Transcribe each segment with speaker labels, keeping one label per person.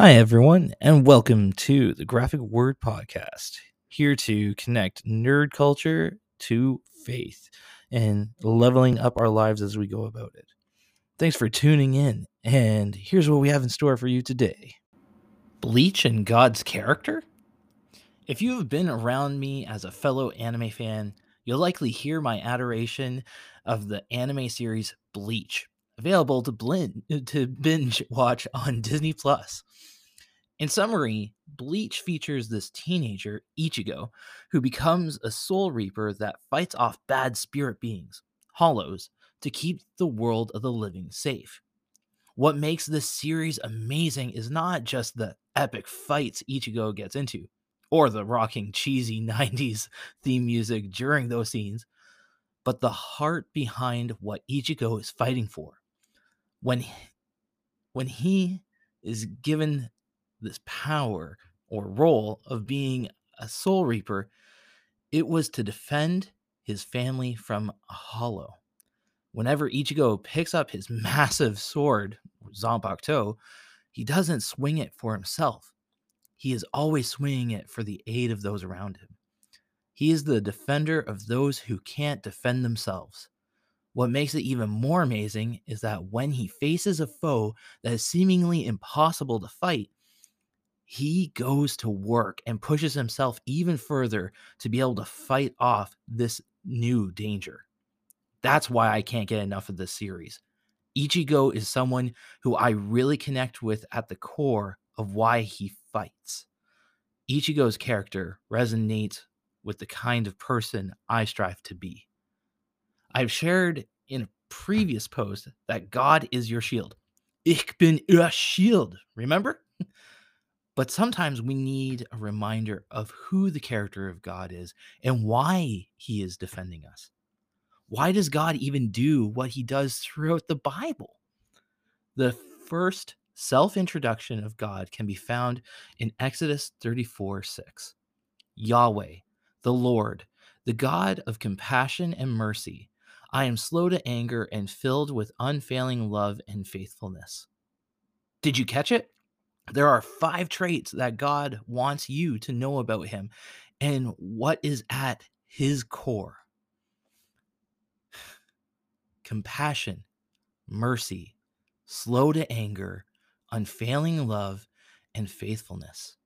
Speaker 1: Hi, everyone, and welcome to the Graphic Word Podcast, here to connect nerd culture to faith and leveling up our lives as we go about it. Thanks for tuning in, and here's what we have in store for you today Bleach and God's character? If you have been around me as a fellow anime fan, you'll likely hear my adoration of the anime series Bleach, available to, blend, to binge watch on Disney Plus. In summary, Bleach features this teenager, Ichigo, who becomes a soul reaper that fights off bad spirit beings, hollows, to keep the world of the living safe. What makes this series amazing is not just the epic fights Ichigo gets into, or the rocking cheesy 90s theme music during those scenes, but the heart behind what Ichigo is fighting for. When when he is given this power or role of being a soul reaper, it was to defend his family from a hollow. Whenever Ichigo picks up his massive sword, Zanpakuto, he doesn't swing it for himself. He is always swinging it for the aid of those around him. He is the defender of those who can't defend themselves. What makes it even more amazing is that when he faces a foe that is seemingly impossible to fight, he goes to work and pushes himself even further to be able to fight off this new danger. That's why I can't get enough of this series. Ichigo is someone who I really connect with at the core of why he fights. Ichigo's character resonates with the kind of person I strive to be. I've shared in a previous post that God is your shield. Ich bin ihr Shield. Remember? But sometimes we need a reminder of who the character of God is and why he is defending us. Why does God even do what he does throughout the Bible? The first self introduction of God can be found in Exodus 34 6. Yahweh, the Lord, the God of compassion and mercy. I am slow to anger and filled with unfailing love and faithfulness. Did you catch it? there are five traits that God wants you to know about him and what is at his core compassion, mercy, slow to anger, unfailing love, and faithfulness.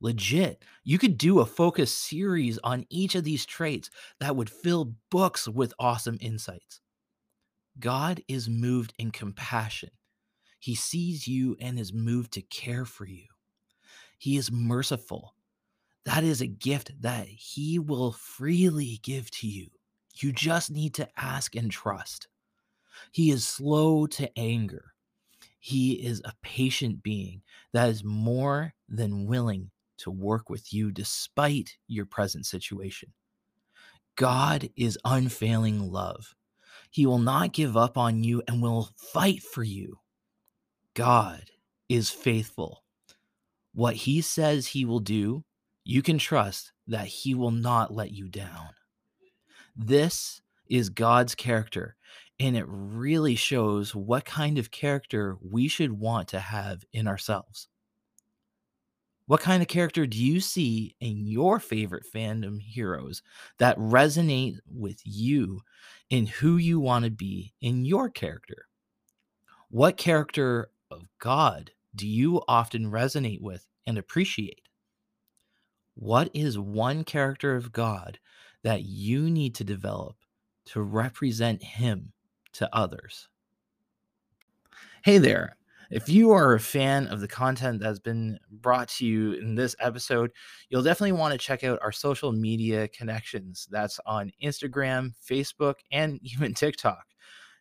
Speaker 1: Legit, you could do a focus series on each of these traits that would fill books with awesome insights. God is moved in compassion he sees you and is moved to care for you. He is merciful. That is a gift that He will freely give to you. You just need to ask and trust. He is slow to anger. He is a patient being that is more than willing to work with you despite your present situation. God is unfailing love. He will not give up on you and will fight for you. God is faithful. What he says he will do, you can trust that he will not let you down. This is God's character, and it really shows what kind of character we should want to have in ourselves. What kind of character do you see in your favorite fandom heroes that resonate with you in who you want to be in your character? What character of God do you often resonate with and appreciate? What is one character of God that you need to develop to represent Him to others? Hey there. If you are a fan of the content that's been brought to you in this episode, you'll definitely want to check out our social media connections. That's on Instagram, Facebook, and even TikTok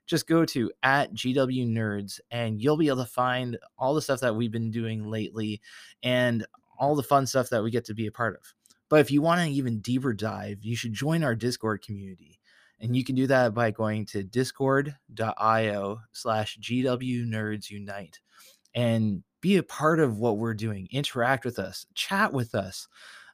Speaker 1: just go to at GW Nerds and you'll be able to find all the stuff that we've been doing lately and all the fun stuff that we get to be a part of. But if you want an even deeper dive, you should join our Discord community. And you can do that by going to discord.io slash GW Nerds Unite and be a part of what we're doing. Interact with us, chat with us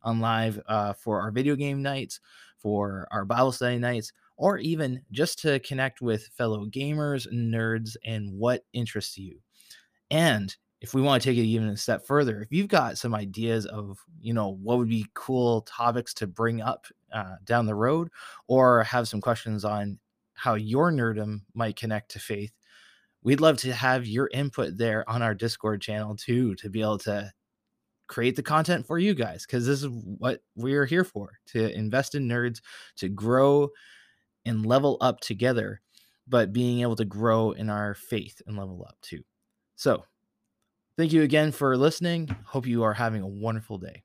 Speaker 1: on live uh, for our video game nights, for our Bible study nights, or even just to connect with fellow gamers, nerds, and what interests you. And if we want to take it even a step further, if you've got some ideas of, you know, what would be cool topics to bring up uh, down the road, or have some questions on how your nerdum might connect to faith, we'd love to have your input there on our Discord channel too, to be able to create the content for you guys because this is what we're here for to invest in nerds, to grow and level up together, but being able to grow in our faith and level up too. So, Thank you again for listening. Hope you are having a wonderful day.